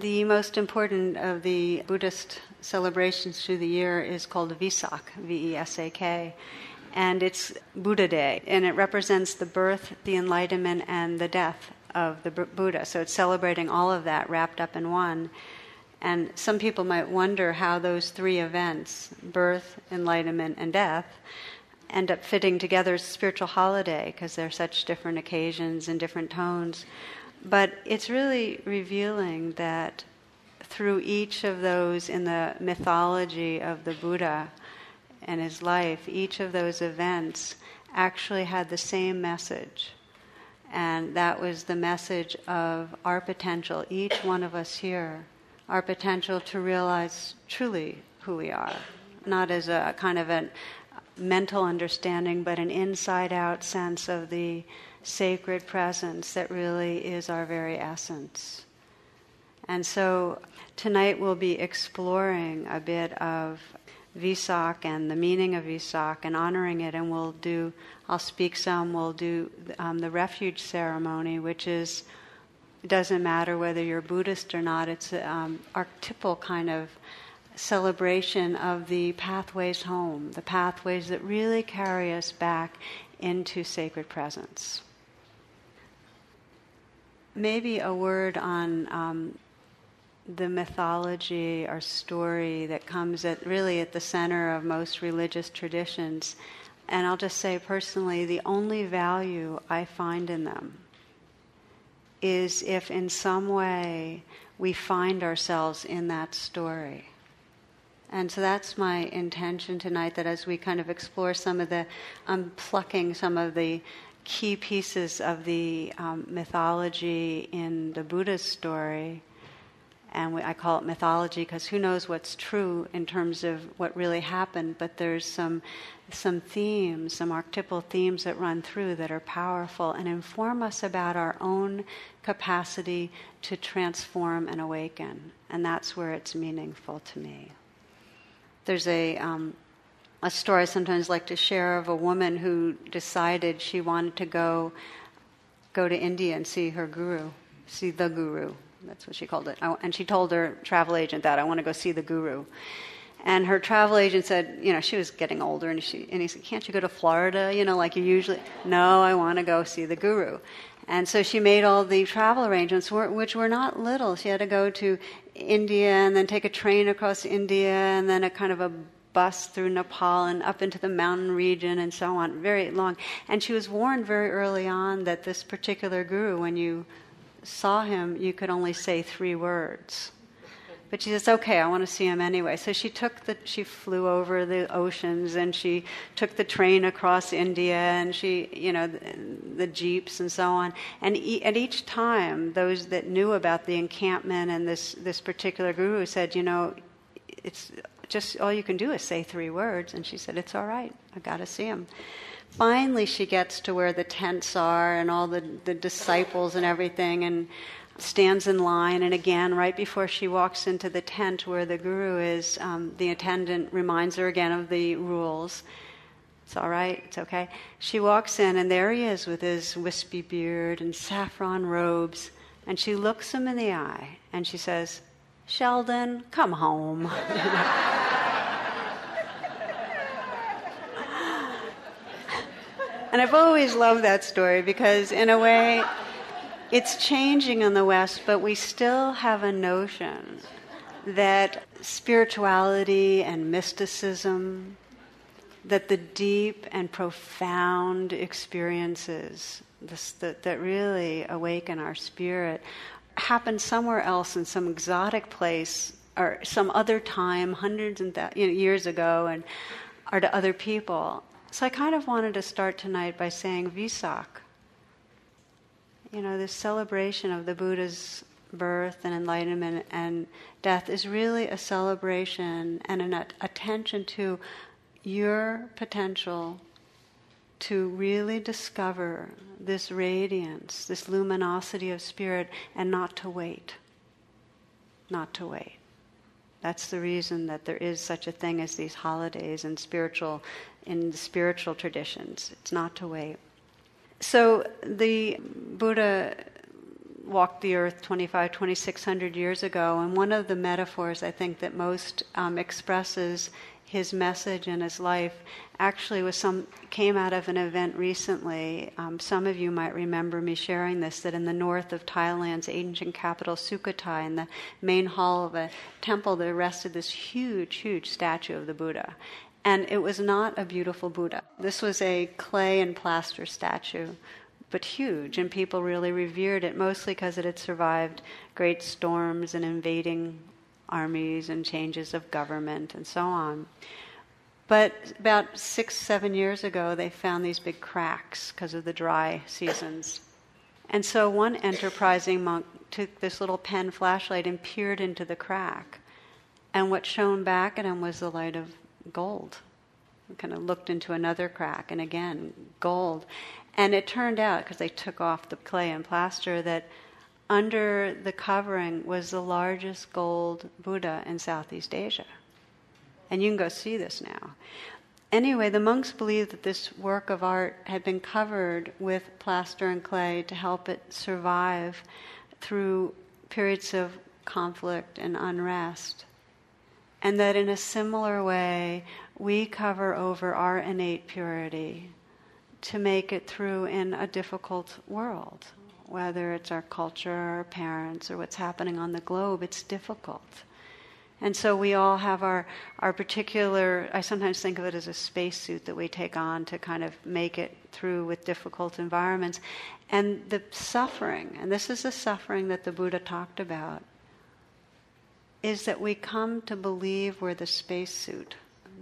The most important of the Buddhist celebrations through the year is called Vesak, V E S A K. And it's Buddha Day, and it represents the birth, the enlightenment, and the death of the Buddha. So it's celebrating all of that wrapped up in one. And some people might wonder how those three events, birth, enlightenment, and death, end up fitting together as a spiritual holiday because they're such different occasions and different tones. But it's really revealing that through each of those in the mythology of the Buddha and his life, each of those events actually had the same message. And that was the message of our potential, each one of us here, our potential to realize truly who we are, not as a kind of a mental understanding, but an inside out sense of the sacred presence that really is our very essence. And so tonight we'll be exploring a bit of Vesak and the meaning of Vesak and honoring it, and we'll do, I'll speak some, we'll do um, the refuge ceremony, which is, it doesn't matter whether you're Buddhist or not, it's an um, archetypal kind of celebration of the pathways home, the pathways that really carry us back into sacred presence. Maybe a word on um, the mythology or story that comes at really at the center of most religious traditions. And I'll just say personally, the only value I find in them is if in some way we find ourselves in that story. And so that's my intention tonight that as we kind of explore some of the, unplucking some of the key pieces of the um, mythology in the Buddha's story, and we, I call it mythology because who knows what's true in terms of what really happened, but there's some, some themes, some archetypal themes that run through that are powerful and inform us about our own capacity to transform and awaken. And that's where it's meaningful to me. There's a, um, a story I sometimes like to share of a woman who decided she wanted to go, go to India and see her guru, see the guru. That's what she called it. And she told her travel agent that I want to go see the guru. And her travel agent said, you know, she was getting older, and, she, and he said, Can't you go to Florida, you know, like you usually? No, I want to go see the guru. And so she made all the travel arrangements, which were not little. She had to go to India and then take a train across India and then a kind of a bus through Nepal and up into the mountain region and so on, very long. And she was warned very early on that this particular guru, when you saw him, you could only say three words. But she says, okay, I want to see him anyway. So she took the, she flew over the oceans and she took the train across India and she, you know, the, the jeeps and so on. And e- at each time, those that knew about the encampment and this, this particular guru said, you know, it's just all you can do is say three words. And she said, it's all right. I got to see him finally she gets to where the tents are and all the, the disciples and everything and stands in line, and again, right before she walks into the tent where the guru is, um, the attendant reminds her again of the rules. It's all right, it's okay. She walks in, and there he is with his wispy beard and saffron robes, and she looks him in the eye and she says, Sheldon, come home. and I've always loved that story because, in a way, it's changing in the West, but we still have a notion that spirituality and mysticism, that the deep and profound experiences this, that, that really awaken our spirit happen somewhere else in some exotic place or some other time, hundreds and th- you know, years ago, and are to other people. So I kind of wanted to start tonight by saying Vesak you know, this celebration of the Buddha's birth and enlightenment and death is really a celebration and an attention to your potential to really discover this radiance, this luminosity of spirit, and not to wait. Not to wait. That's the reason that there is such a thing as these holidays in spiritual in the spiritual traditions. It's not to wait. So the Buddha walked the earth 25, 2600 years ago, and one of the metaphors I think that most um, expresses his message and his life actually was some came out of an event recently. Um, some of you might remember me sharing this that in the north of Thailand's ancient capital Sukhothai, in the main hall of a temple, there rested this huge, huge statue of the Buddha. And it was not a beautiful Buddha. This was a clay and plaster statue, but huge, and people really revered it, mostly because it had survived great storms and invading armies and changes of government and so on. But about six, seven years ago, they found these big cracks because of the dry seasons. And so one enterprising monk took this little pen flashlight and peered into the crack. And what shone back at him was the light of gold. He kind of looked into another crack, and again, gold. And it turned out, because they took off the clay and plaster, that under the covering was the largest gold Buddha in Southeast Asia. And you can go see this now. Anyway, the monks believed that this work of art had been covered with plaster and clay to help it survive through periods of conflict and unrest. And that in a similar way, we cover over our innate purity to make it through in a difficult world whether it's our culture, our parents, or what's happening on the globe, it's difficult. And so we all have our, our particular, I sometimes think of it as a spacesuit that we take on to kind of make it through with difficult environments. And the suffering, and this is the suffering that the Buddha talked about, is that we come to believe we're the spacesuit,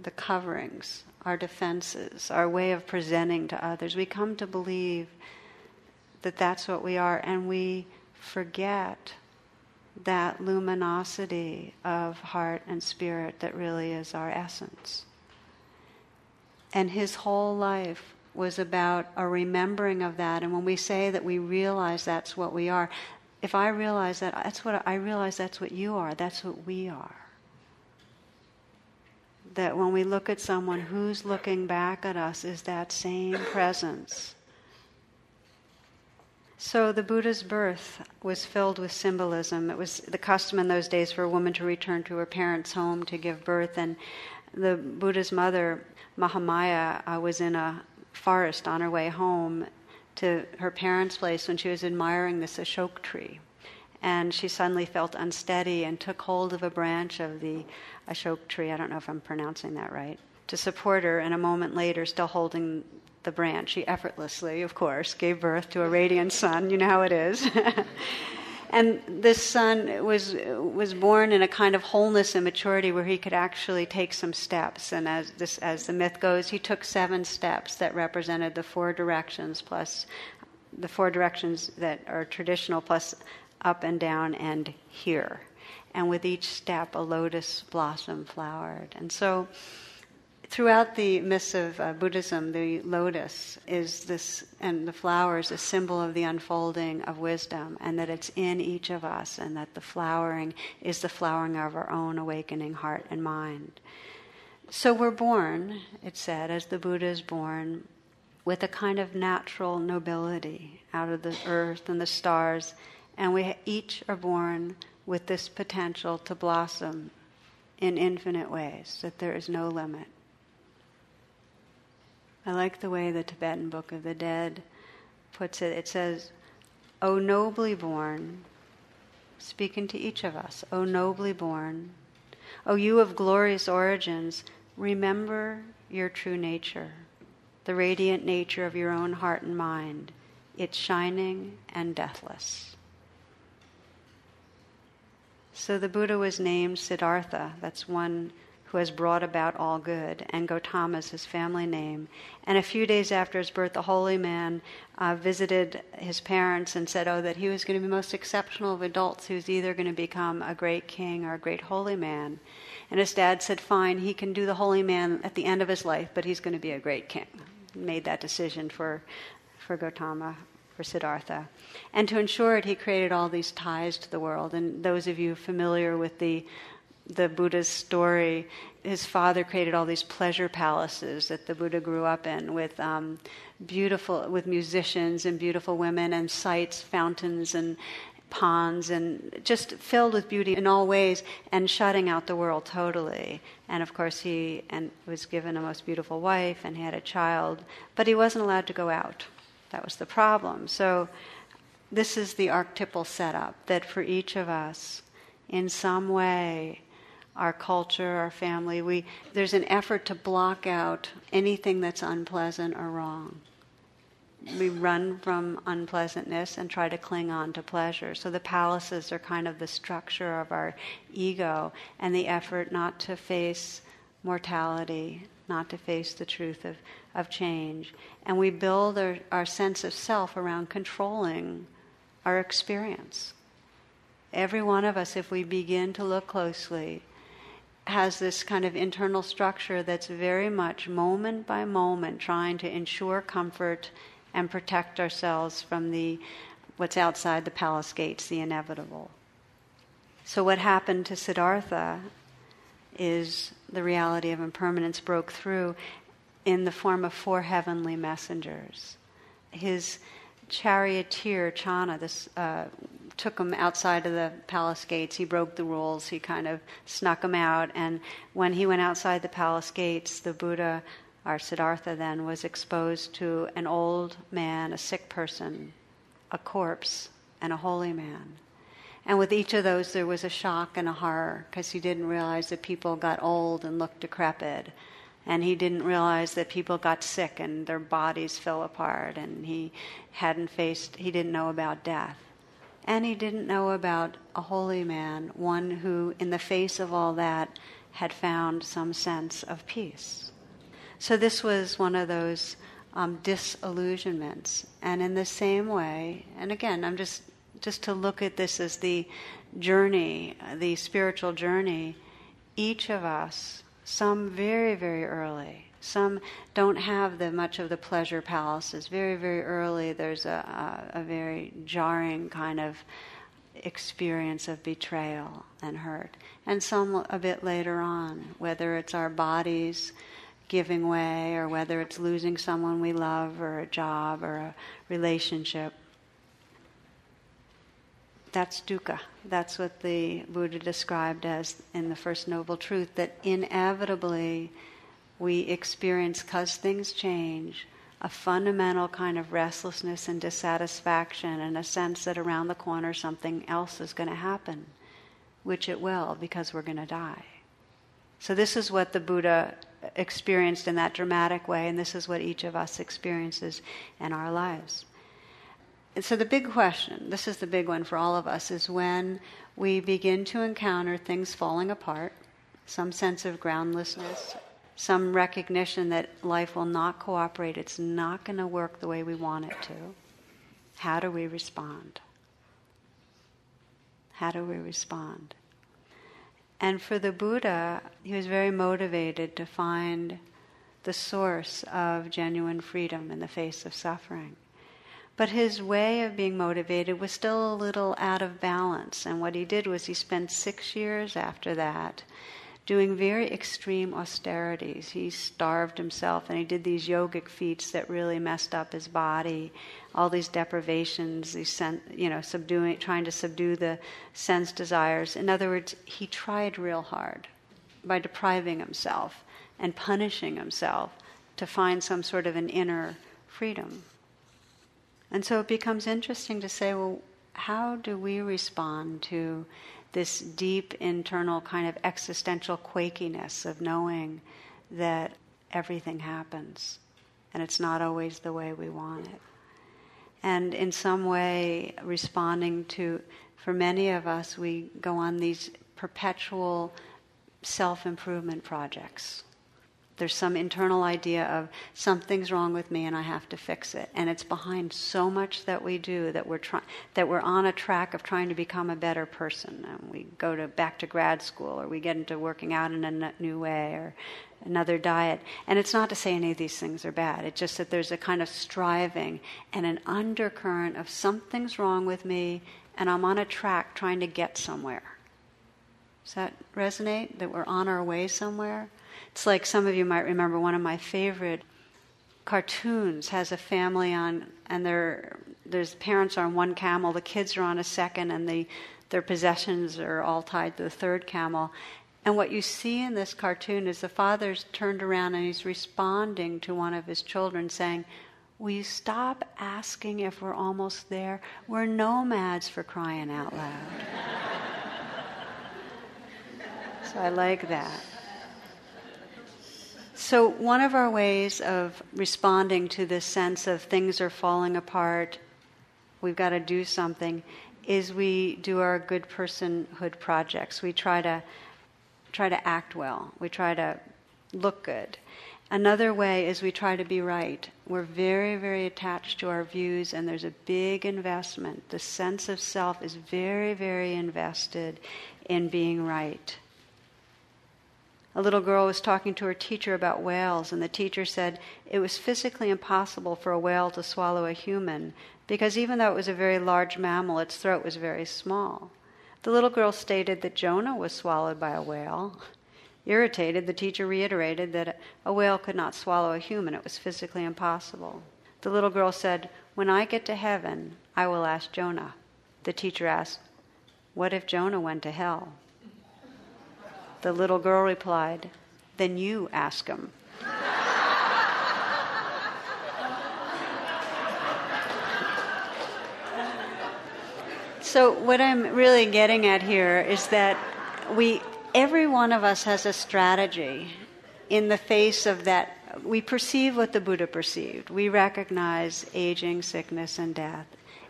the coverings, our defenses, our way of presenting to others. We come to believe that that's what we are, and we forget that luminosity of heart and spirit that really is our essence. And his whole life was about a remembering of that. And when we say that we realize that's what we are, if I realize that, that's what I realize that's what you are, that's what we are. That when we look at someone who's looking back at us is that same presence so the Buddha's birth was filled with symbolism. It was the custom in those days for a woman to return to her parents' home to give birth, and the Buddha's mother, Mahamaya, uh, was in a forest on her way home to her parents' place when she was admiring this ashok tree. And she suddenly felt unsteady and took hold of a branch of the ashok tree. I don't know if I'm pronouncing that right. To support her, and a moment later, still holding the branch. She effortlessly, of course, gave birth to a radiant son. You know how it is. and this son was was born in a kind of wholeness and maturity where he could actually take some steps. And as this as the myth goes, he took seven steps that represented the four directions plus the four directions that are traditional plus up and down and here. And with each step, a lotus blossom flowered. And so throughout the myths of uh, Buddhism, the lotus is this, and the flower is a symbol of the unfolding of wisdom, and that it's in each of us, and that the flowering is the flowering of our own awakening heart and mind. So we're born, it said, as the Buddha is born, with a kind of natural nobility out of the earth and the stars, and we each are born with this potential to blossom in infinite ways, that there is no limit. I like the way the Tibetan Book of the Dead puts it. It says, O nobly born, speaking to each of us, O nobly born, O you of glorious origins, remember your true nature, the radiant nature of your own heart and mind. It's shining and deathless. So the Buddha was named Siddhartha. That's one who has brought about all good, and Gotama is his family name. And a few days after his birth, the holy man uh, visited his parents and said, Oh, that he was going to be the most exceptional of adults who's either going to become a great king or a great holy man. And his dad said, Fine, he can do the holy man at the end of his life, but he's going to be a great king. Made that decision for, for Gotama for Siddhartha. And to ensure it, he created all these ties to the world. And those of you familiar with the the Buddha's story, his father created all these pleasure palaces that the Buddha grew up in with um, beautiful, with musicians and beautiful women and sights, fountains, and ponds and just filled with beauty in all ways and shutting out the world totally. And of course, he and was given a most beautiful wife and had a child, but he wasn't allowed to go out. That was the problem. So, this is the archetypal setup that for each of us, in some way, our culture, our family, we, there's an effort to block out anything that's unpleasant or wrong. We run from unpleasantness and try to cling on to pleasure. So the palaces are kind of the structure of our ego and the effort not to face mortality, not to face the truth of, of change. And we build our, our sense of self around controlling our experience. Every one of us, if we begin to look closely, has this kind of internal structure that's very much moment by moment trying to ensure comfort and protect ourselves from the what's outside the palace gates, the inevitable. So what happened to Siddhartha is the reality of impermanence broke through in the form of four heavenly messengers. His charioteer Channa, this uh, took him outside of the palace gates. He broke the rules. He kind of snuck him out. And when he went outside the palace gates, the Buddha, our Siddhartha then, was exposed to an old man, a sick person, a corpse, and a holy man. And with each of those, there was a shock and a horror because he didn't realize that people got old and looked decrepit. And he didn't realize that people got sick and their bodies fell apart. And he hadn't faced, he didn't know about death. And he didn't know about a holy man, one who, in the face of all that, had found some sense of peace. So this was one of those um, disillusionments. And in the same way, and again, I'm just just to look at this as the journey, the spiritual journey, each of us, some very, very early, some don't have the much of the pleasure palaces. Very, very early, there's a, a, a very jarring kind of experience of betrayal and hurt. And some a bit later on, whether it's our bodies giving way or whether it's losing someone we love or a job or a relationship. That's dukkha. That's what the Buddha described as in the First Noble Truth that inevitably we experience, because things change, a fundamental kind of restlessness and dissatisfaction and a sense that around the corner something else is going to happen, which it will because we're going to die. So, this is what the Buddha experienced in that dramatic way, and this is what each of us experiences in our lives. And so, the big question this is the big one for all of us is when we begin to encounter things falling apart, some sense of groundlessness, some recognition that life will not cooperate, it's not going to work the way we want it to, how do we respond? How do we respond? And for the Buddha, he was very motivated to find the source of genuine freedom in the face of suffering. But his way of being motivated was still a little out of balance. And what he did was he spent six years after that doing very extreme austerities. He starved himself and he did these yogic feats that really messed up his body. All these deprivations, these sen- you know, subduing, trying to subdue the sense desires. In other words, he tried real hard by depriving himself and punishing himself to find some sort of an inner freedom. And so it becomes interesting to say, well, how do we respond to this deep internal kind of existential quakiness of knowing that everything happens and it's not always the way we want it. And in some way, responding to, for many of us, we go on these perpetual self improvement projects there's some internal idea of something's wrong with me and I have to fix it. And it's behind so much that we do that we're trying that we're on a track of trying to become a better person. And we go to back to grad school or we get into working out in a new way or another diet. And it's not to say any of these things are bad. It's just that there's a kind of striving and an undercurrent of something's wrong with me and I'm on a track trying to get somewhere. Does that resonate? That we're on our way somewhere? It's like some of you might remember one of my favorite cartoons has a family on and they're, there's parents are on one camel, the kids are on a second, and the, their possessions are all tied to the third camel. And what you see in this cartoon is the father's turned around and he's responding to one of his children saying, Will you stop asking if we're almost there? We're nomads for crying out loud. so I like that. So, one of our ways of responding to this sense of things are falling apart, we've got to do something, is we do our good personhood projects. We try to try to act well. We try to look good. Another way is we try to be right. We're very, very attached to our views, and there's a big investment. The sense of self is very, very invested in being right. A little girl was talking to her teacher about whales, and the teacher said it was physically impossible for a whale to swallow a human because even though it was a very large mammal, its throat was very small. The little girl stated that Jonah was swallowed by a whale. Irritated, the teacher reiterated that a whale could not swallow a human, it was physically impossible. The little girl said, When I get to heaven, I will ask Jonah. The teacher asked, What if Jonah went to hell? The little girl replied, Then you ask him. So, what I'm really getting at here is that we, every one of us has a strategy in the face of that. We perceive what the Buddha perceived. We recognize aging, sickness, and death.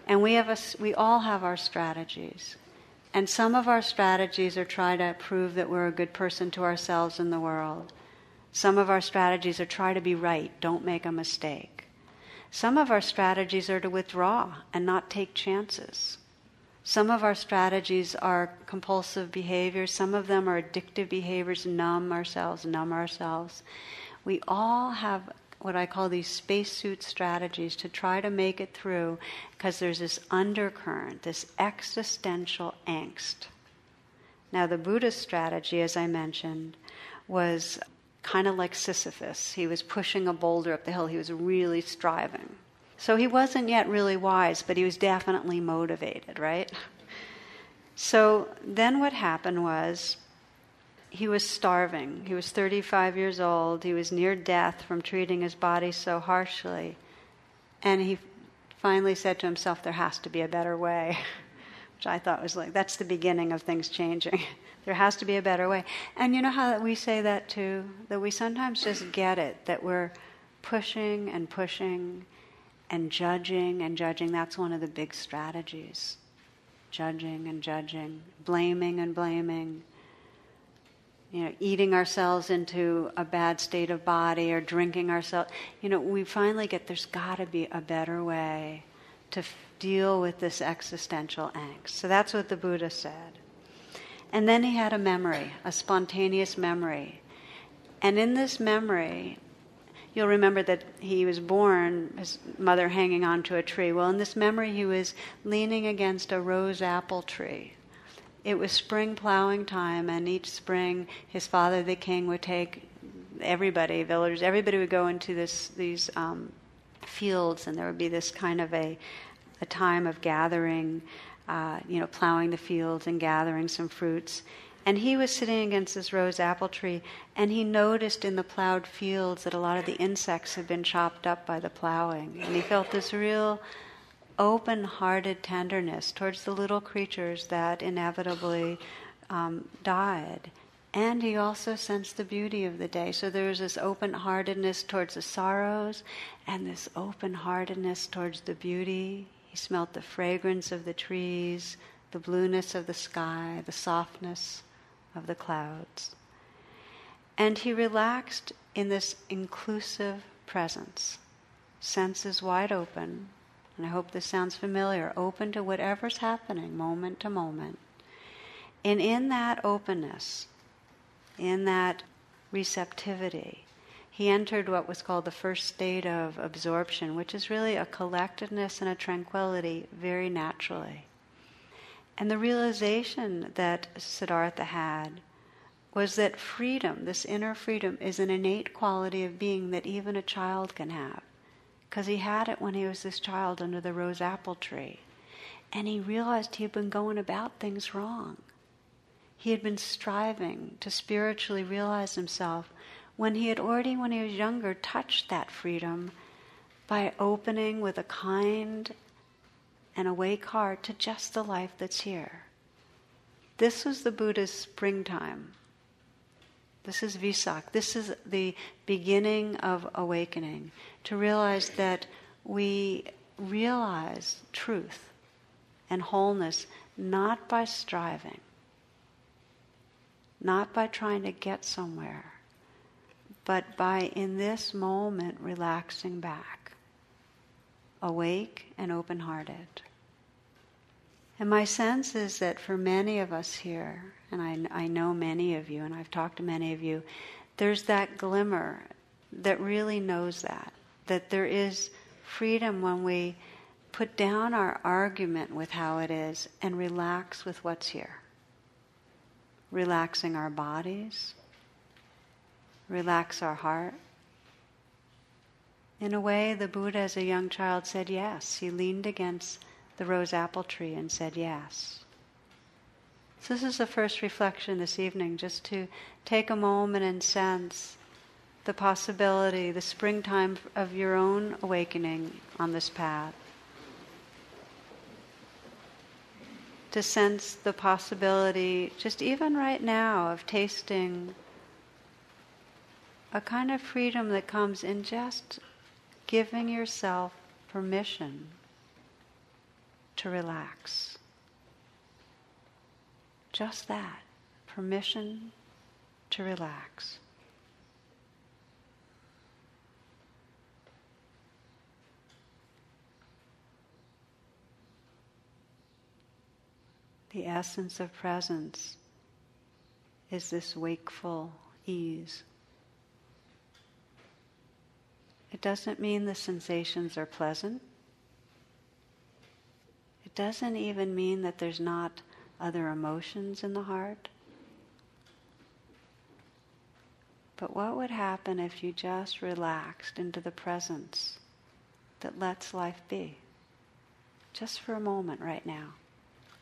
And we, have a, we all have our strategies. And some of our strategies are try to prove that we're a good person to ourselves and the world. Some of our strategies are try to be right, don't make a mistake. Some of our strategies are to withdraw and not take chances. Some of our strategies are compulsive behaviors, some of them are addictive behaviors, numb ourselves, numb ourselves. We all have what I call these spacesuit strategies to try to make it through because there's this undercurrent, this existential angst. Now, the Buddhist strategy, as I mentioned, was kind of like Sisyphus. He was pushing a boulder up the hill, he was really striving. So he wasn't yet really wise, but he was definitely motivated, right? So then what happened was he was starving. He was 35 years old. He was near death from treating his body so harshly. And he finally said to himself, There has to be a better way. Which I thought was like, that's the beginning of things changing. there has to be a better way. And you know how we say that too? That we sometimes just get it, that we're pushing and pushing and judging and judging, that's one of the big strategies. Judging and judging, blaming and blaming, you know, eating ourselves into a bad state of body or drinking ourselves. You know, we finally get there's got to be a better way to f- deal with this existential angst. So that's what the Buddha said. And then he had a memory, a spontaneous memory. And in this memory, you'll remember that he was born, his mother hanging onto a tree. Well, in this memory, he was leaning against a rose apple tree. It was spring plowing time, and each spring, his father, the king, would take everybody, villagers, everybody would go into this these um, fields, and there would be this kind of a a time of gathering, uh, you know, plowing the fields and gathering some fruits. And he was sitting against this rose apple tree, and he noticed in the plowed fields that a lot of the insects had been chopped up by the plowing. And he felt this real open hearted tenderness towards the little creatures that inevitably um, died. And he also sensed the beauty of the day. So there was this open heartedness towards the sorrows and this open heartedness towards the beauty. He smelt the fragrance of the trees, the blueness of the sky, the softness of the clouds. And he relaxed in this inclusive presence, senses wide open, and I hope this sounds familiar, open to whatever's happening moment to moment. And in that openness, in that receptivity, he entered what was called the first state of absorption, which is really a collectedness and a tranquility very naturally. And the realization that Siddhartha had was that freedom, this inner freedom, is an innate quality of being that even a child can have. Because he had it when he was this child under the rose apple tree. And he realized he had been going about things wrong. He had been striving to spiritually realize himself when he had already, when he was younger, touched that freedom by opening with a kind and awake heart to just the life that's here. This was the Buddha's springtime. This is Vesak. This is the beginning of awakening. To realize that we realize truth and wholeness not by striving, not by trying to get somewhere, but by in this moment relaxing back, awake and open hearted. And my sense is that for many of us here, and I, I know many of you, and I've talked to many of you, there's that glimmer that really knows that, that there is freedom when we put down our argument with how it is and relax with what's here. Relaxing our bodies, relax our heart. In a way, the Buddha, as a young child, said yes. He leaned against the rose apple tree and said yes. So, this is the first reflection this evening, just to take a moment and sense the possibility, the springtime of your own awakening on this path. To sense the possibility, just even right now, of tasting a kind of freedom that comes in just giving yourself permission to relax. Just that permission to relax. The essence of presence is this wakeful ease. It doesn't mean the sensations are pleasant It doesn't even mean that there's not other emotions in the heart. But what would happen if you just relaxed into the presence that lets life be? Just for a moment right now,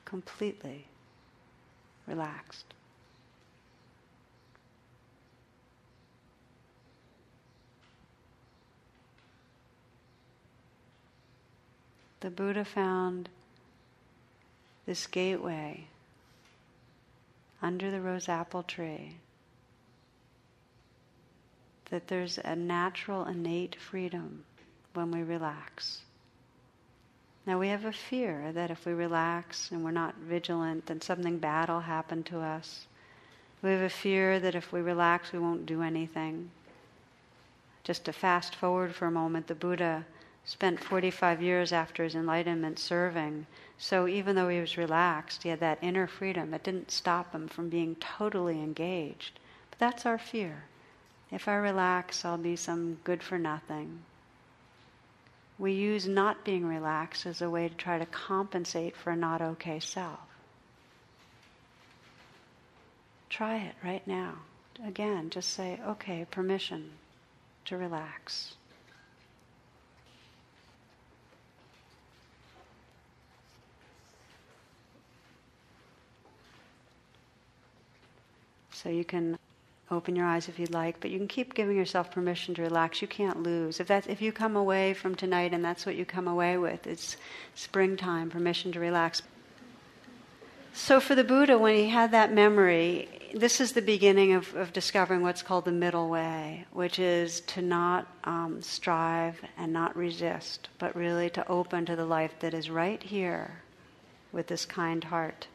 completely relaxed. The Buddha found this gateway under the rose apple tree, that there's a natural, innate freedom when we relax. Now, we have a fear that if we relax and we're not vigilant, then something bad will happen to us. We have a fear that if we relax, we won't do anything. Just to fast forward for a moment, the Buddha spent 45 years after his enlightenment serving. So even though he was relaxed, he had that inner freedom. It didn't stop him from being totally engaged. But that's our fear. If I relax, I'll be some good for nothing. We use not being relaxed as a way to try to compensate for a not okay self. Try it right now. Again, just say, okay, permission to relax. So you can open your eyes if you'd like, but you can keep giving yourself permission to relax. You can't lose. If that's if you come away from tonight and that's what you come away with, it's springtime, permission to relax. So for the Buddha, when he had that memory, this is the beginning of, of discovering what's called the middle way, which is to not um, strive and not resist, but really to open to the life that is right here with this kind heart.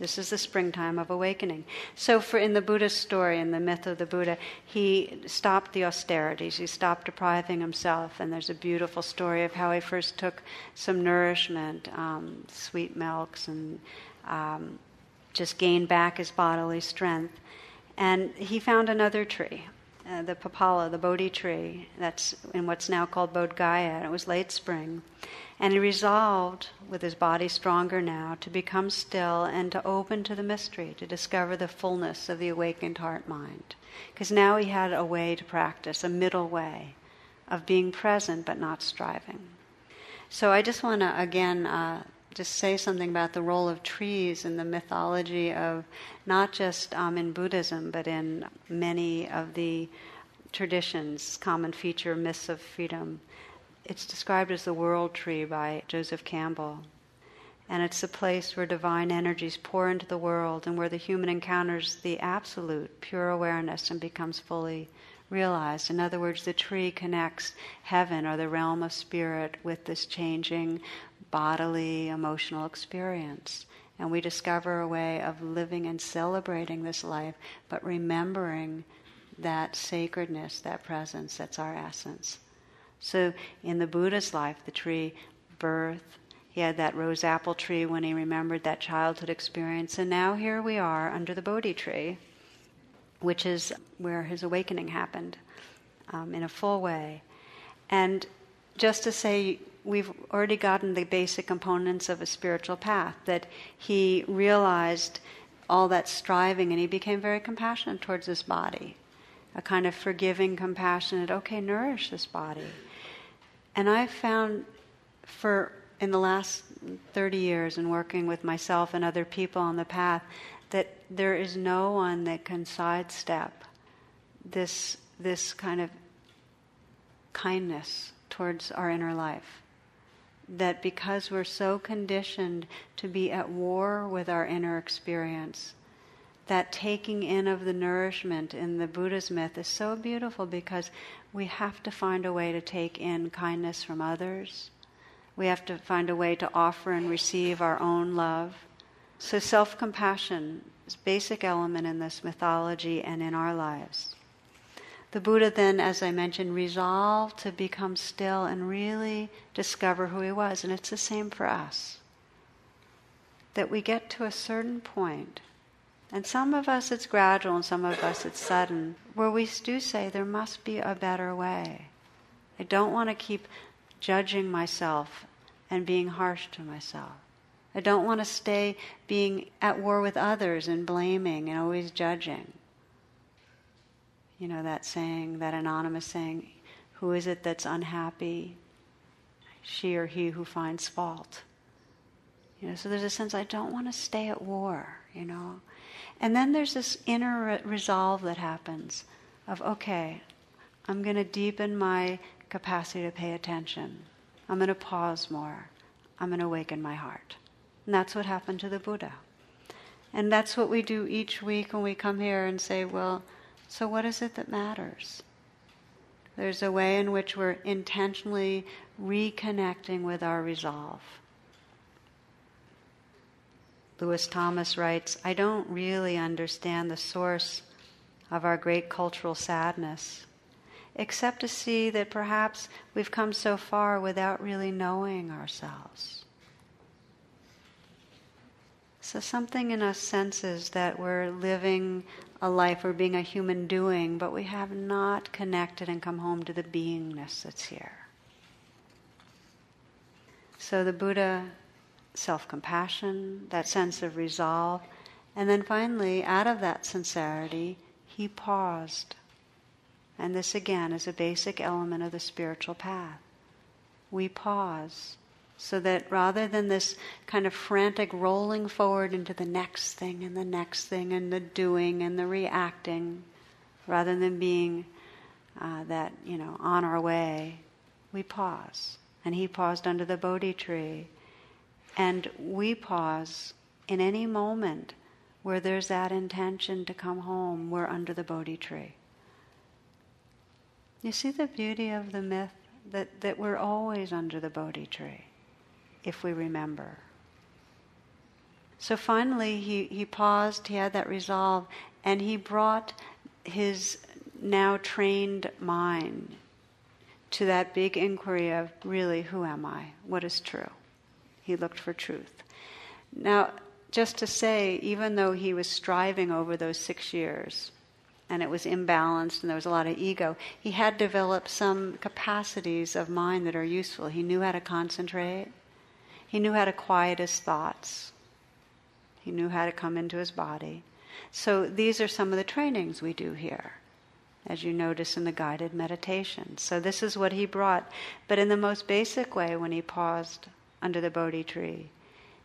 This is the springtime of awakening. So, for in the Buddhist story, in the myth of the Buddha, he stopped the austerities. He stopped depriving himself, and there's a beautiful story of how he first took some nourishment, um, sweet milks, and um, just gained back his bodily strength. And he found another tree, uh, the Pipala, the Bodhi tree, that's in what's now called Bodh Gaya, and it was late spring. And he resolved, with his body stronger now, to become still and to open to the mystery, to discover the fullness of the awakened heart mind. Because now he had a way to practice, a middle way, of being present but not striving. So I just want to again uh, just say something about the role of trees in the mythology of not just um, in Buddhism but in many of the traditions, common feature myths of freedom. It's described as the world tree by Joseph Campbell. And it's the place where divine energies pour into the world and where the human encounters the absolute, pure awareness and becomes fully realized. In other words, the tree connects heaven or the realm of spirit with this changing bodily, emotional experience. And we discover a way of living and celebrating this life, but remembering that sacredness, that presence, that's our essence. So in the Buddha's life, the tree, birth, he had that rose apple tree when he remembered that childhood experience. And now here we are under the Bodhi tree, which is where his awakening happened um, in a full way. And just to say, we've already gotten the basic components of a spiritual path, that he realized all that striving and he became very compassionate towards his body. A kind of forgiving, compassionate, okay, nourish this body. And I found for in the last 30 years in working with myself and other people on the path that there is no one that can sidestep this, this kind of kindness towards our inner life. That because we're so conditioned to be at war with our inner experience, that taking in of the nourishment in the Buddha's myth is so beautiful because we have to find a way to take in kindness from others we have to find a way to offer and receive our own love. So, self compassion is a basic element in this mythology and in our lives. The Buddha then, as I mentioned, resolved to become still and really discover who he was. And it's the same for us. That we get to a certain point, and some of us it's gradual and some of us it's sudden, where we do say there must be a better way. I don't want to keep judging myself and being harsh to myself. I don't want to stay being at war with others and blaming and always judging. You know, that saying, that anonymous saying, who is it that's unhappy? She or he who finds fault. You know, so there's a sense I don't want to stay at war, you know. And then there's this inner re- resolve that happens of, okay, I'm going to deepen my capacity to pay attention. I'm going to pause more. I'm going to awaken my heart. And that's what happened to the Buddha. And that's what we do each week when we come here and say, well, so what is it that matters? There's a way in which we're intentionally reconnecting with our resolve. Lewis Thomas writes I don't really understand the source of our great cultural sadness except to see that perhaps we've come so far without really knowing ourselves. So, something in us senses that we're living a life, we're being a human doing, but we have not connected and come home to the beingness that's here. So, the Buddha, self compassion, that sense of resolve, and then finally, out of that sincerity, he paused. And this again is a basic element of the spiritual path. We pause so that rather than this kind of frantic rolling forward into the next thing and the next thing and the doing and the reacting, rather than being uh, that, you know, on our way, we pause. And he paused under the Bodhi tree. And we pause in any moment where there's that intention to come home, we're under the Bodhi tree. You see the beauty of the myth that, that we're always under the Bodhi tree, if we remember. So finally, he, he paused, he had that resolve, and he brought his now trained mind to that big inquiry of really, who am I? What is true? He looked for truth. Now, just to say, even though he was striving over those six years, and it was imbalanced and there was a lot of ego, he had developed some capacities of mind that are useful. He knew how to concentrate, he knew how to quiet his thoughts, he knew how to come into his body. So these are some of the trainings we do here. as you notice in the guided meditation. So, this is what he brought. But in the most basic way, when he paused under the Bodhi tree,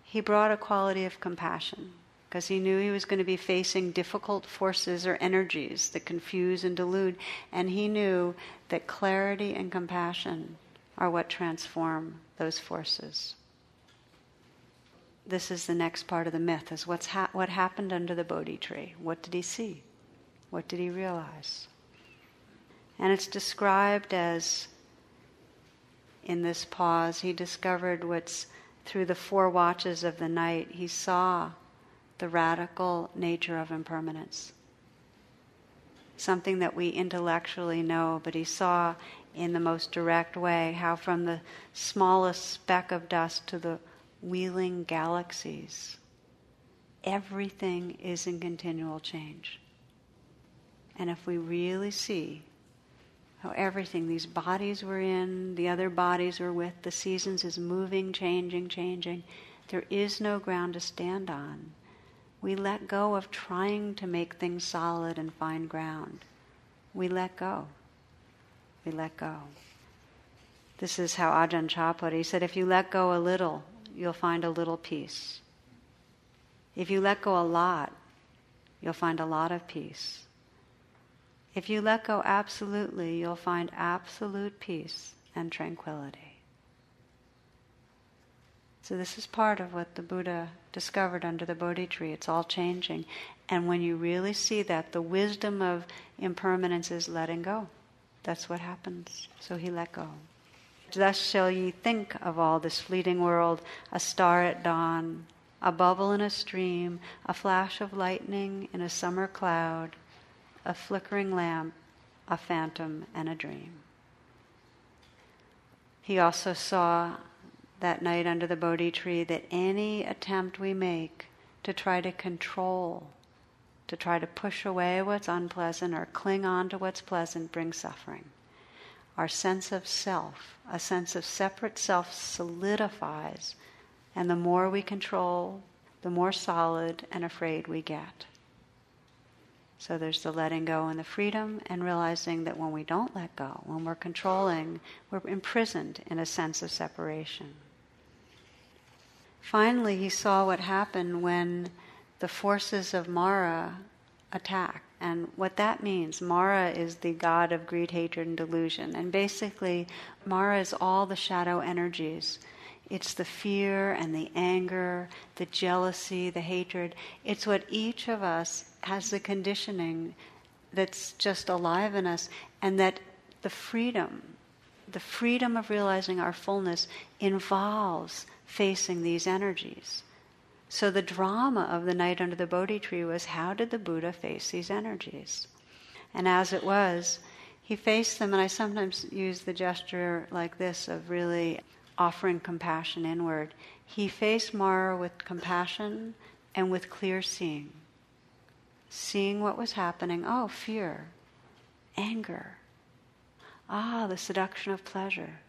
he brought a quality of compassion because he knew he was going to be facing difficult forces or energies that confuse and delude. And he knew that clarity and compassion are what transform those forces. This is the next part of the myth is what's ha- what happened under the Bodhi tree? What did he see? What did he realize? And it's described as in this pause, he discovered what's through the four watches of the night, he saw the radical nature of impermanence. Something that we intellectually know, but he saw in the most direct way how from the smallest speck of dust to the wheeling galaxies, everything is in continual change. And if we really see how everything, these bodies we're in, the other bodies we're with, the seasons is moving, changing, changing, there is no ground to stand on. We let go of trying to make things solid and find ground. We let go. We let go. This is how Ajahn. He said, if you let go a little, you'll find a little peace. If you let go a lot, you'll find a lot of peace. If you let go absolutely, you'll find absolute peace and tranquility. So, this is part of what the Buddha discovered under the Bodhi tree. It's all changing. And when you really see that, the wisdom of impermanence is letting go. That's what happens. So he let go. Thus shall ye think of all this fleeting world a star at dawn, a bubble in a stream, a flash of lightning in a summer cloud, a flickering lamp, a phantom, and a dream. He also saw that night under the Bodhi tree that any attempt we make to try to control, to try to push away what's unpleasant or cling on to what's pleasant brings suffering. Our sense of self, a sense of separate self, solidifies, and the more we control, the more solid and afraid we get. So there's the letting go and the freedom, and realizing that when we don't let go, when we're controlling, we're imprisoned in a sense of separation. Finally, he saw what happened when the forces of Mara attack. And what that means, Mara is the god of greed, hatred, and delusion. And basically, Mara is all the shadow energies. It's the fear and the anger, the jealousy, the hatred. It's what each of us has the conditioning that's just alive in us, and that the freedom, the freedom of realizing our fullness involves facing these energies. So the drama of the night under the Bodhi tree was how did the Buddha face these energies? And as it was, he faced them, and I sometimes use the gesture like this of really offering compassion inward. He faced Mara with compassion and with clear seeing seeing what was happening. Oh, fear, anger. Ah, the seduction of pleasure.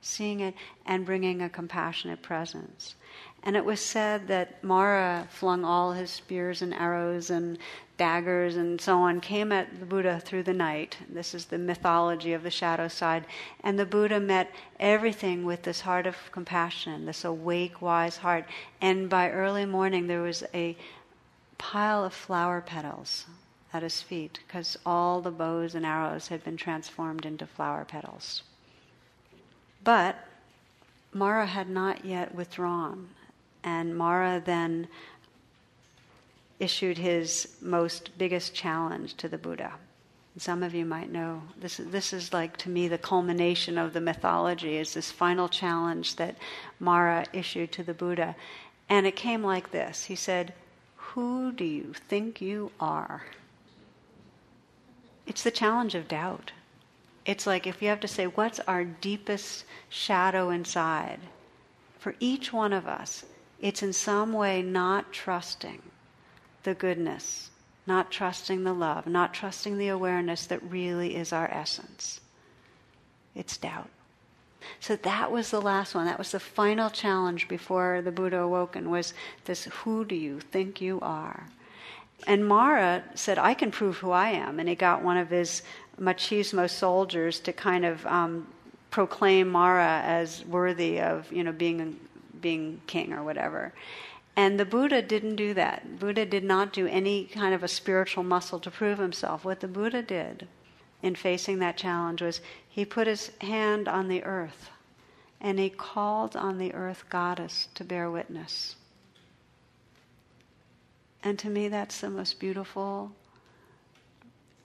Seeing it and bringing a compassionate presence. And it was said that Mara flung all his spears and arrows and daggers and so on, came at the Buddha through the night. This is the mythology of the shadow side. And the Buddha met everything with this heart of compassion, this awake, wise heart. And by early morning, there was a pile of flower petals at his feet because all the bows and arrows had been transformed into flower petals. But Mara had not yet withdrawn, and Mara then issued his most biggest challenge to the Buddha. Some of you might know this. This is like to me the culmination of the mythology. Is this final challenge that Mara issued to the Buddha, and it came like this. He said, who do you think you are? It's the challenge of doubt. It's like if you have to say, what's our deepest shadow inside? For each one of us, it's in some way not trusting the goodness, not trusting the love, not trusting the awareness that really is our essence. It's doubt. So that was the last one. That was the final challenge before the Buddha awoken was this who do you think you are? And Mara said, I can prove who I am. And he got one of his machismo soldiers to kind of um, proclaim Mara as worthy of, you know, being, being king or whatever. And the Buddha didn't do that. Buddha did not do any kind of a spiritual muscle to prove himself. What the Buddha did in facing that challenge was he put his hand on the earth and he called on the earth goddess to bear witness. And to me, that's the most beautiful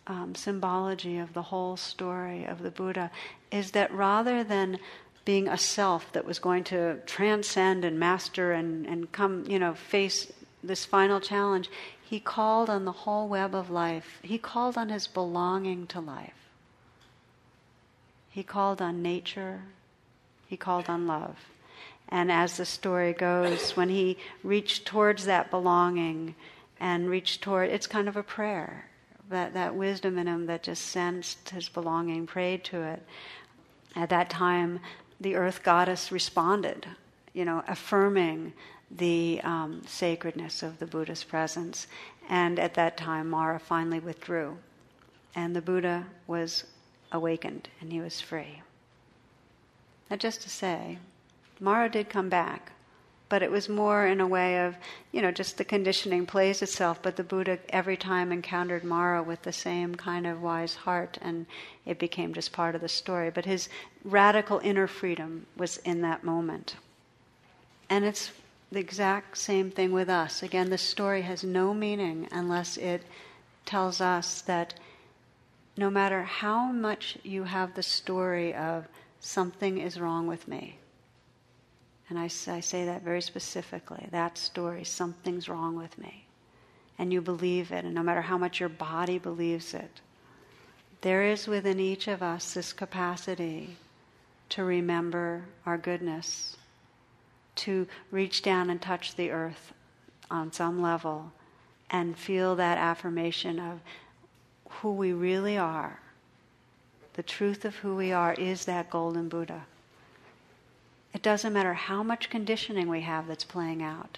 um, symbology of the whole story of the Buddha is that rather than being a self that was going to transcend and master and, and come, you know, face this final challenge, he called on the whole web of life. He called on his belonging to life. He called on nature. He called on love. And as the story goes, when he reached towards that belonging and reached toward, it's kind of a prayer. That, that wisdom in him that just sensed his belonging, prayed to it. At that time, the earth goddess responded, you know, affirming the um, sacredness of the Buddha's presence. And at that time, Mara finally withdrew. And the Buddha was awakened and he was free. Now, just to say, Mara did come back, but it was more in a way of, you know, just the conditioning plays itself. But the Buddha every time encountered Mara with the same kind of wise heart, and it became just part of the story. But his radical inner freedom was in that moment. And it's the exact same thing with us. Again, the story has no meaning unless it tells us that no matter how much you have the story of something is wrong with me, and I, I say that very specifically that story, something's wrong with me, and you believe it, and no matter how much your body believes it, there is within each of us this capacity to remember our goodness, to reach down and touch the earth on some level and feel that affirmation of who we really are. The truth of who we are is that golden Buddha. It doesn't matter how much conditioning we have that's playing out.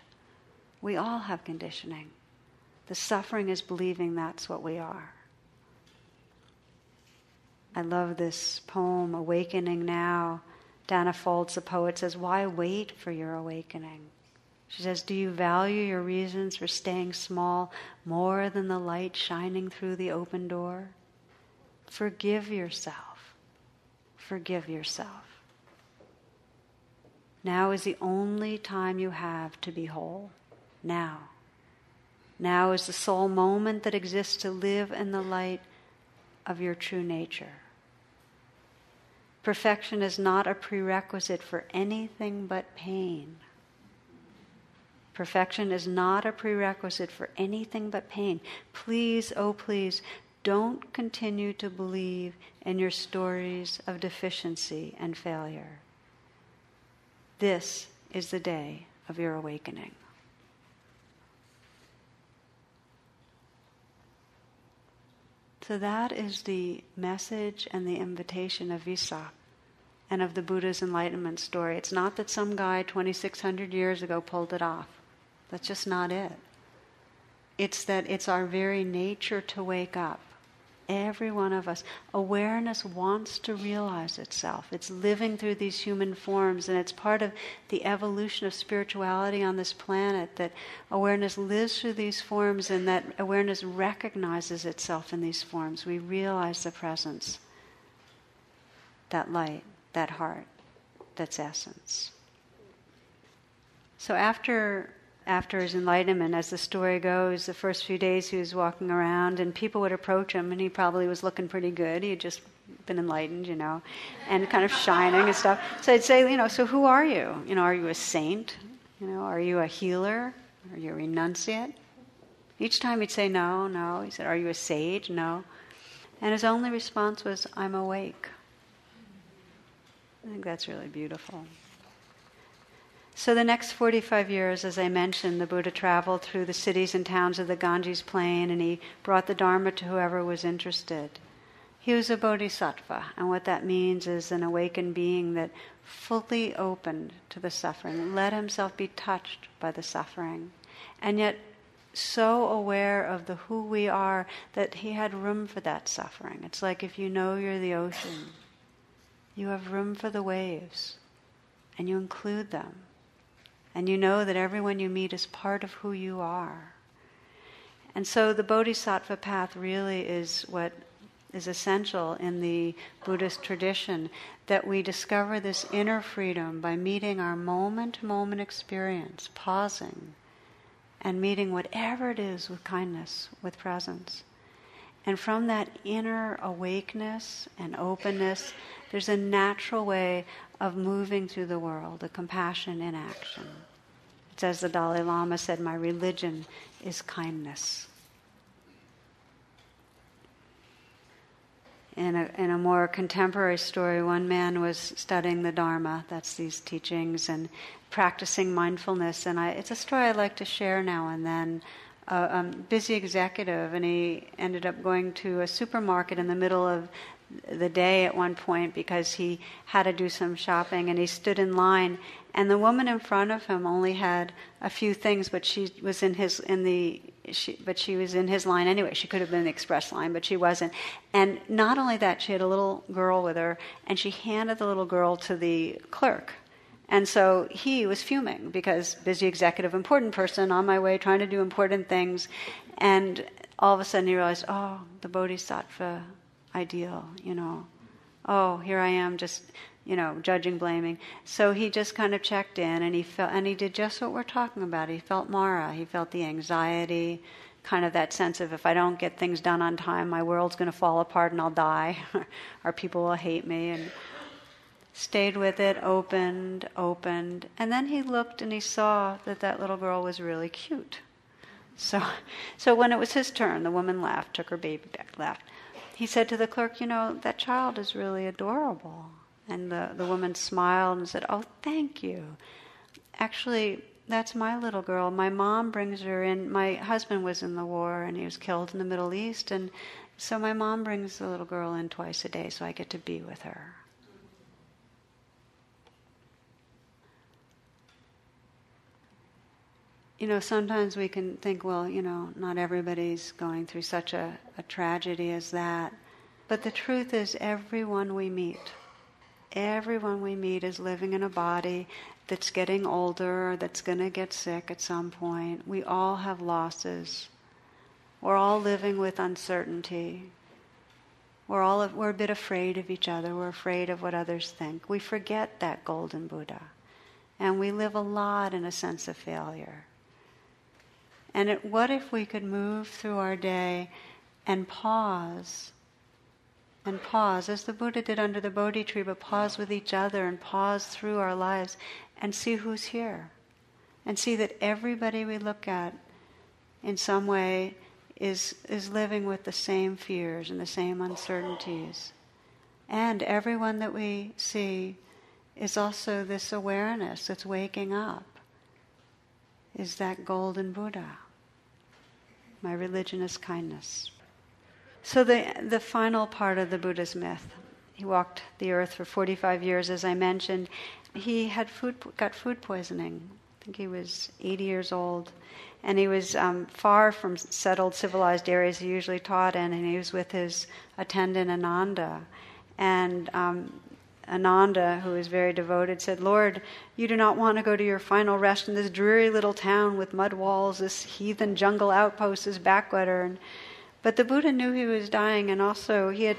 We all have conditioning. The suffering is believing that's what we are. I love this poem, Awakening Now. Danna Faulds, the poet, says, Why wait for your awakening? She says, Do you value your reasons for staying small more than the light shining through the open door? Forgive yourself. Forgive yourself. Now is the only time you have to be whole. Now. Now is the sole moment that exists to live in the light of your true nature. Perfection is not a prerequisite for anything but pain. Perfection is not a prerequisite for anything but pain. Please, oh please, don't continue to believe in your stories of deficiency and failure. This is the day of your awakening. So that is the message and the invitation of Vesak and of the Buddha's enlightenment story. It's not that some guy 2,600 years ago pulled it off. That's just not it. It's that it's our very nature to wake up. Every one of us. Awareness wants to realize itself. It's living through these human forms, and it's part of the evolution of spirituality on this planet that awareness lives through these forms and that awareness recognizes itself in these forms. We realize the presence, that light, that heart, that's essence. So after after his enlightenment, as the story goes, the first few days he was walking around and people would approach him and he probably was looking pretty good. He had just been enlightened, you know, and kind of shining and stuff. So I'd say, you know, so who are you? You know, are you a saint? You know, are you a healer? Are you a renunciate? Each time he'd say no, no. He said, Are you a sage? No. And his only response was, I'm awake. I think that's really beautiful. So, the next 45 years, as I mentioned, the Buddha traveled through the cities and towns of the Ganges plain and he brought the Dharma to whoever was interested. He was a bodhisattva, and what that means is an awakened being that fully opened to the suffering, let himself be touched by the suffering, and yet so aware of the who we are that he had room for that suffering. It's like if you know you're the ocean, you have room for the waves, and you include them. And you know that everyone you meet is part of who you are. And so the Bodhisattva path really is what is essential in the Buddhist tradition that we discover this inner freedom by meeting our moment to moment experience, pausing, and meeting whatever it is with kindness, with presence. And from that inner awakeness and openness, there's a natural way of moving through the world, a compassion in action. It's as the Dalai Lama said, My religion is kindness. In a, in a more contemporary story, one man was studying the Dharma, that's these teachings, and practicing mindfulness. And I, it's a story I like to share now and then. A um, busy executive, and he ended up going to a supermarket in the middle of the day at one point because he had to do some shopping and he stood in line. And the woman in front of him only had a few things but she was in his in the she, but she was in his line anyway. She could have been the express line but she wasn't. And not only that she had a little girl with her and she handed the little girl to the clerk and so he was fuming because busy executive, important person on my way trying to do important things. And all of a sudden he realized, oh, the bodhisattva ideal, you know. Oh, here I am just, you know, judging, blaming. So he just kind of checked in and he felt, and he did just what we're talking about. He felt Mara. He felt the anxiety, kind of that sense of if I don't get things done on time, my world's going to fall apart and I'll die, or people will hate me. And stayed with it, opened, opened, and then he looked and he saw that that little girl was really cute. So, so when it was his turn, the woman laughed, took her baby back, laughed. He said to the clerk, "You know, that child is really adorable." And the, the woman smiled and said, "Oh, thank you. Actually, that's my little girl. My mom brings her in. My husband was in the war and he was killed in the Middle East, and so my mom brings the little girl in twice a day, so I get to be with her." You know, sometimes we can think, well, you know, not everybody's going through such a, a tragedy as that. But the truth is, everyone we meet, everyone we meet is living in a body that's getting older, that's going to get sick at some point. We all have losses. We're all living with uncertainty. We're all we're a bit afraid of each other. We're afraid of what others think. We forget that golden Buddha, and we live a lot in a sense of failure. And it, what if we could move through our day and pause? And pause, as the Buddha did under the Bodhi tree, but pause with each other and pause through our lives and see who's here. And see that everybody we look at in some way is, is living with the same fears and the same uncertainties. And everyone that we see is also this awareness that's waking up, is that golden Buddha. My religion is kindness. So, the, the final part of the Buddha's myth he walked the earth for 45 years, as I mentioned. He had food, got food poisoning. I think he was 80 years old. And he was um, far from settled, civilized areas he usually taught in, and he was with his attendant Ananda. And um, Ananda, who was very devoted, said, Lord, you do not want to go to your final rest in this dreary little town with mud walls, this heathen jungle outpost, this backwater. And, but the Buddha knew he was dying, and also he had,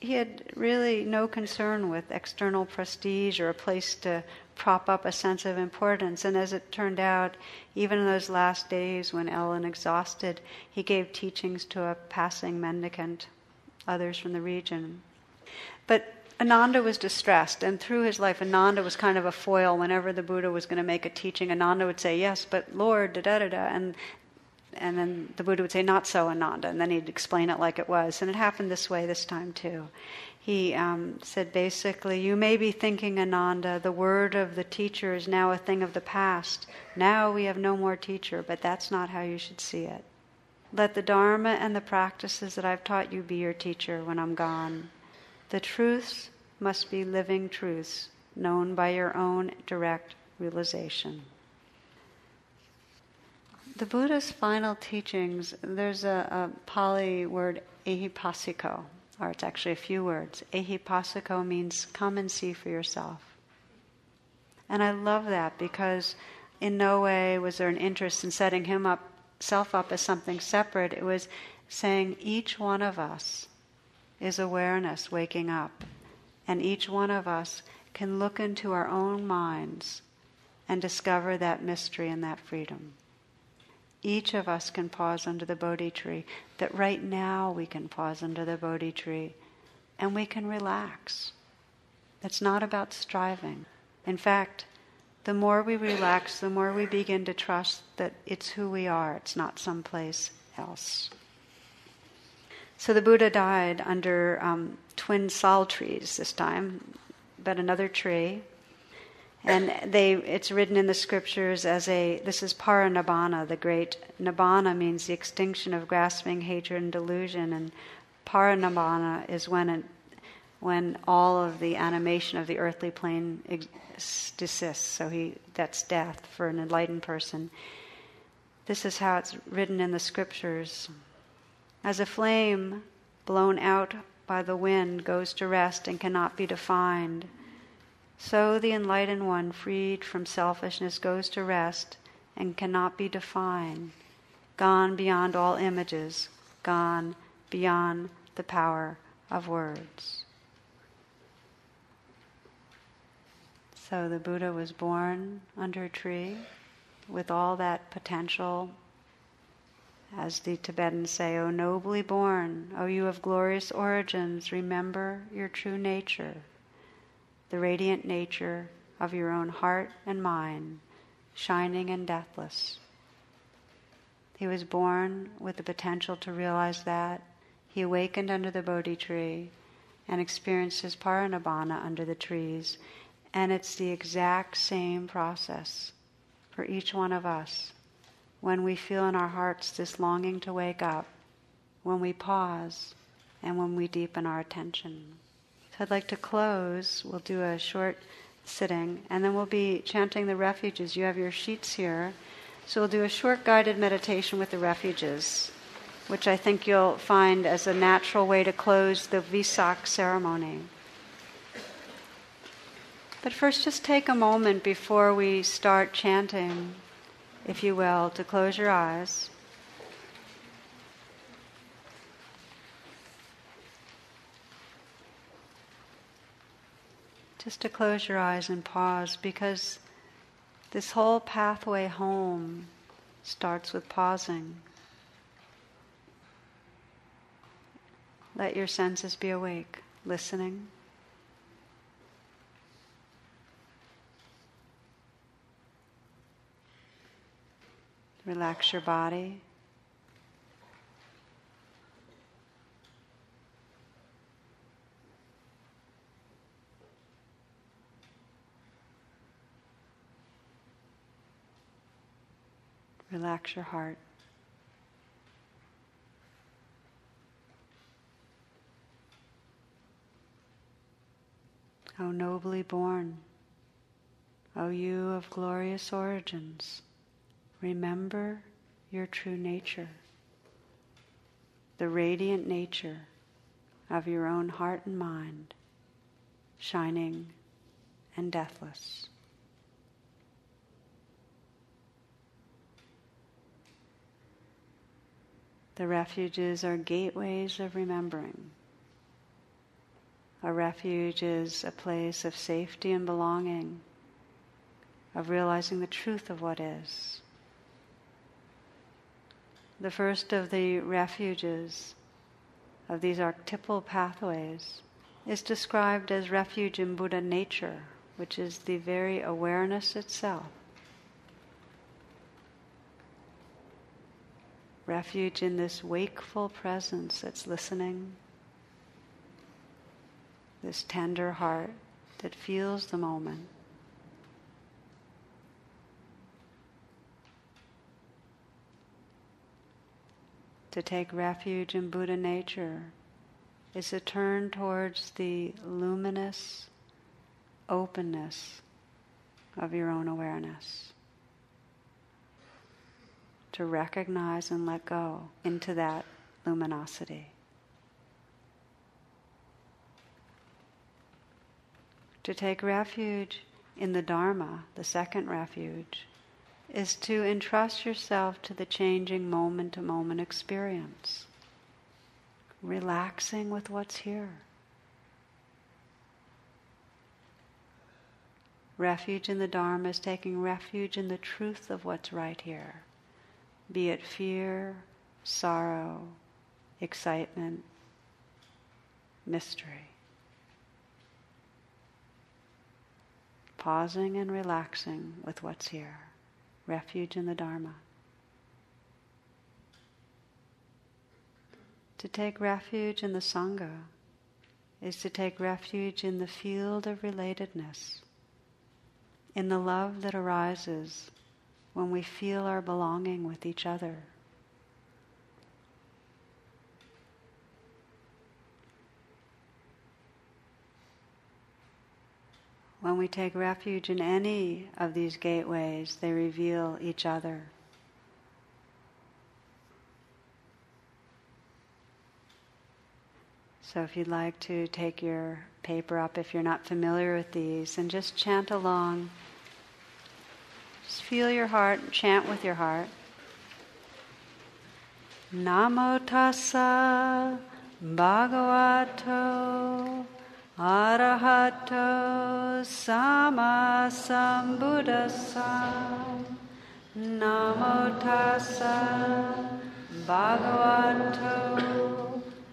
he had really no concern with external prestige or a place to prop up a sense of importance. And as it turned out, even in those last days when Ellen exhausted, he gave teachings to a passing mendicant, others from the region. But Ananda was distressed, and through his life, Ananda was kind of a foil. Whenever the Buddha was going to make a teaching, Ananda would say, "Yes, but Lord, da da da da," and and then the Buddha would say, "Not so, Ananda," and then he'd explain it like it was. And it happened this way this time too. He um, said basically, "You may be thinking, Ananda, the word of the teacher is now a thing of the past. Now we have no more teacher, but that's not how you should see it. Let the Dharma and the practices that I've taught you be your teacher when I'm gone." The truths must be living truths, known by your own direct realization. the Buddha's final teachings, there's a, a Pali word, ehipassiko, or it's actually a few words. Ehipassiko means come and see for yourself. And I love that because in no way was there an interest in setting him up, self up as something separate. It was saying each one of us is awareness waking up, and each one of us can look into our own minds and discover that mystery and that freedom. Each of us can pause under the Bodhi tree, that right now we can pause under the Bodhi tree and we can relax. It's not about striving. In fact, the more we relax, the more we begin to trust that it's who we are, it's not someplace else. So the Buddha died under um, twin sal trees this time, but another tree. And they, it's written in the scriptures as a, this is parinibbana, the great, nibbana means the extinction of grasping, hatred, and delusion. And parinibbana is when, it, when all of the animation of the earthly plane ex- desists. So he, that's death for an enlightened person. This is how it's written in the scriptures. As a flame blown out by the wind goes to rest and cannot be defined, so the enlightened one, freed from selfishness, goes to rest and cannot be defined, gone beyond all images, gone beyond the power of words. So the Buddha was born under a tree with all that potential as the Tibetans say, O nobly born, O you of glorious origins, remember your true nature, the radiant nature of your own heart and mind, shining and deathless. He was born with the potential to realize that. He awakened under the Bodhi tree and experienced his parinibbana under the trees. And it's the exact same process for each one of us when we feel in our hearts this longing to wake up, when we pause, and when we deepen our attention. So I'd like to close. We'll do a short sitting, and then we'll be chanting the refuges. You have your sheets here. So we'll do a short guided meditation with the refuges, which I think you'll find as a natural way to close the Vesak ceremony. But first, just take a moment before we start chanting if you will, to close your eyes. Just to close your eyes and pause because this whole pathway home starts with pausing. Let your senses be awake, listening. Relax your body. Relax your heart. O nobly born, O you of glorious origins. Remember your true nature, the radiant nature of your own heart and mind, shining and deathless. The refuges are gateways of remembering. A refuge is a place of safety and belonging, of realizing the truth of what is. The first of the refuges of these archetypal pathways is described as refuge in Buddha nature, which is the very awareness itself. Refuge in this wakeful presence that's listening, this tender heart that feels the moment. To take refuge in Buddha nature is to turn towards the luminous openness of your own awareness. to recognize and let go into that luminosity. To take refuge in the Dharma, the second refuge, is to entrust yourself to the changing moment to moment experience, relaxing with what's here. Refuge in the Dharma is taking refuge in the truth of what's right here, be it fear, sorrow, excitement, mystery. Pausing and relaxing with what's here, refuge in the Dharma. To take refuge in the Sangha is to take refuge in the field of relatedness in the love that arises when we feel our belonging with each other. When we take refuge in any of these gateways, they reveal each other. So if you'd like to take your paper up if you're not familiar with these and just chant along. Just feel your heart chant with your heart. Namo tassa bhagavato arahato sama. Namo tassa bhagavato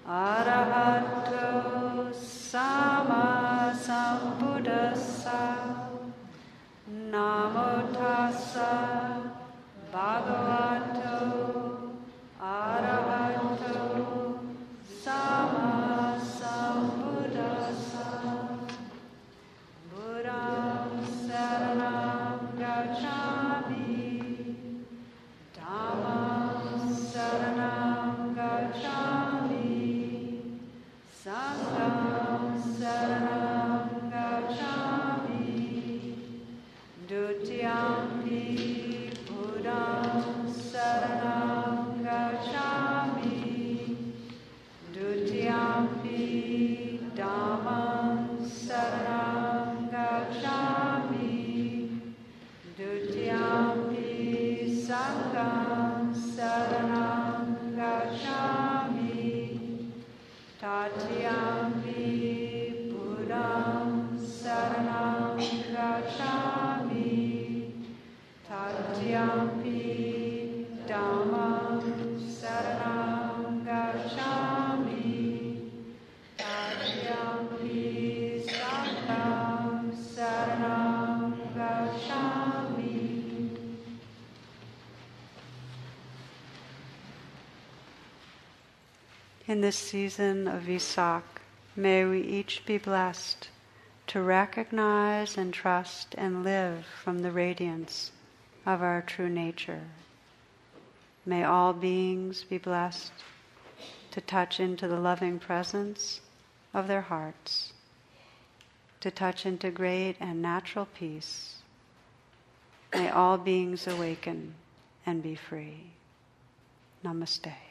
Arahato Sama Namo Tassa Bhagavato Arahato 这样 In this season of Vesak, may we each be blessed to recognize and trust and live from the radiance of our true nature. May all beings be blessed to touch into the loving presence of their hearts, to touch into great and natural peace. May all beings awaken and be free. Namaste.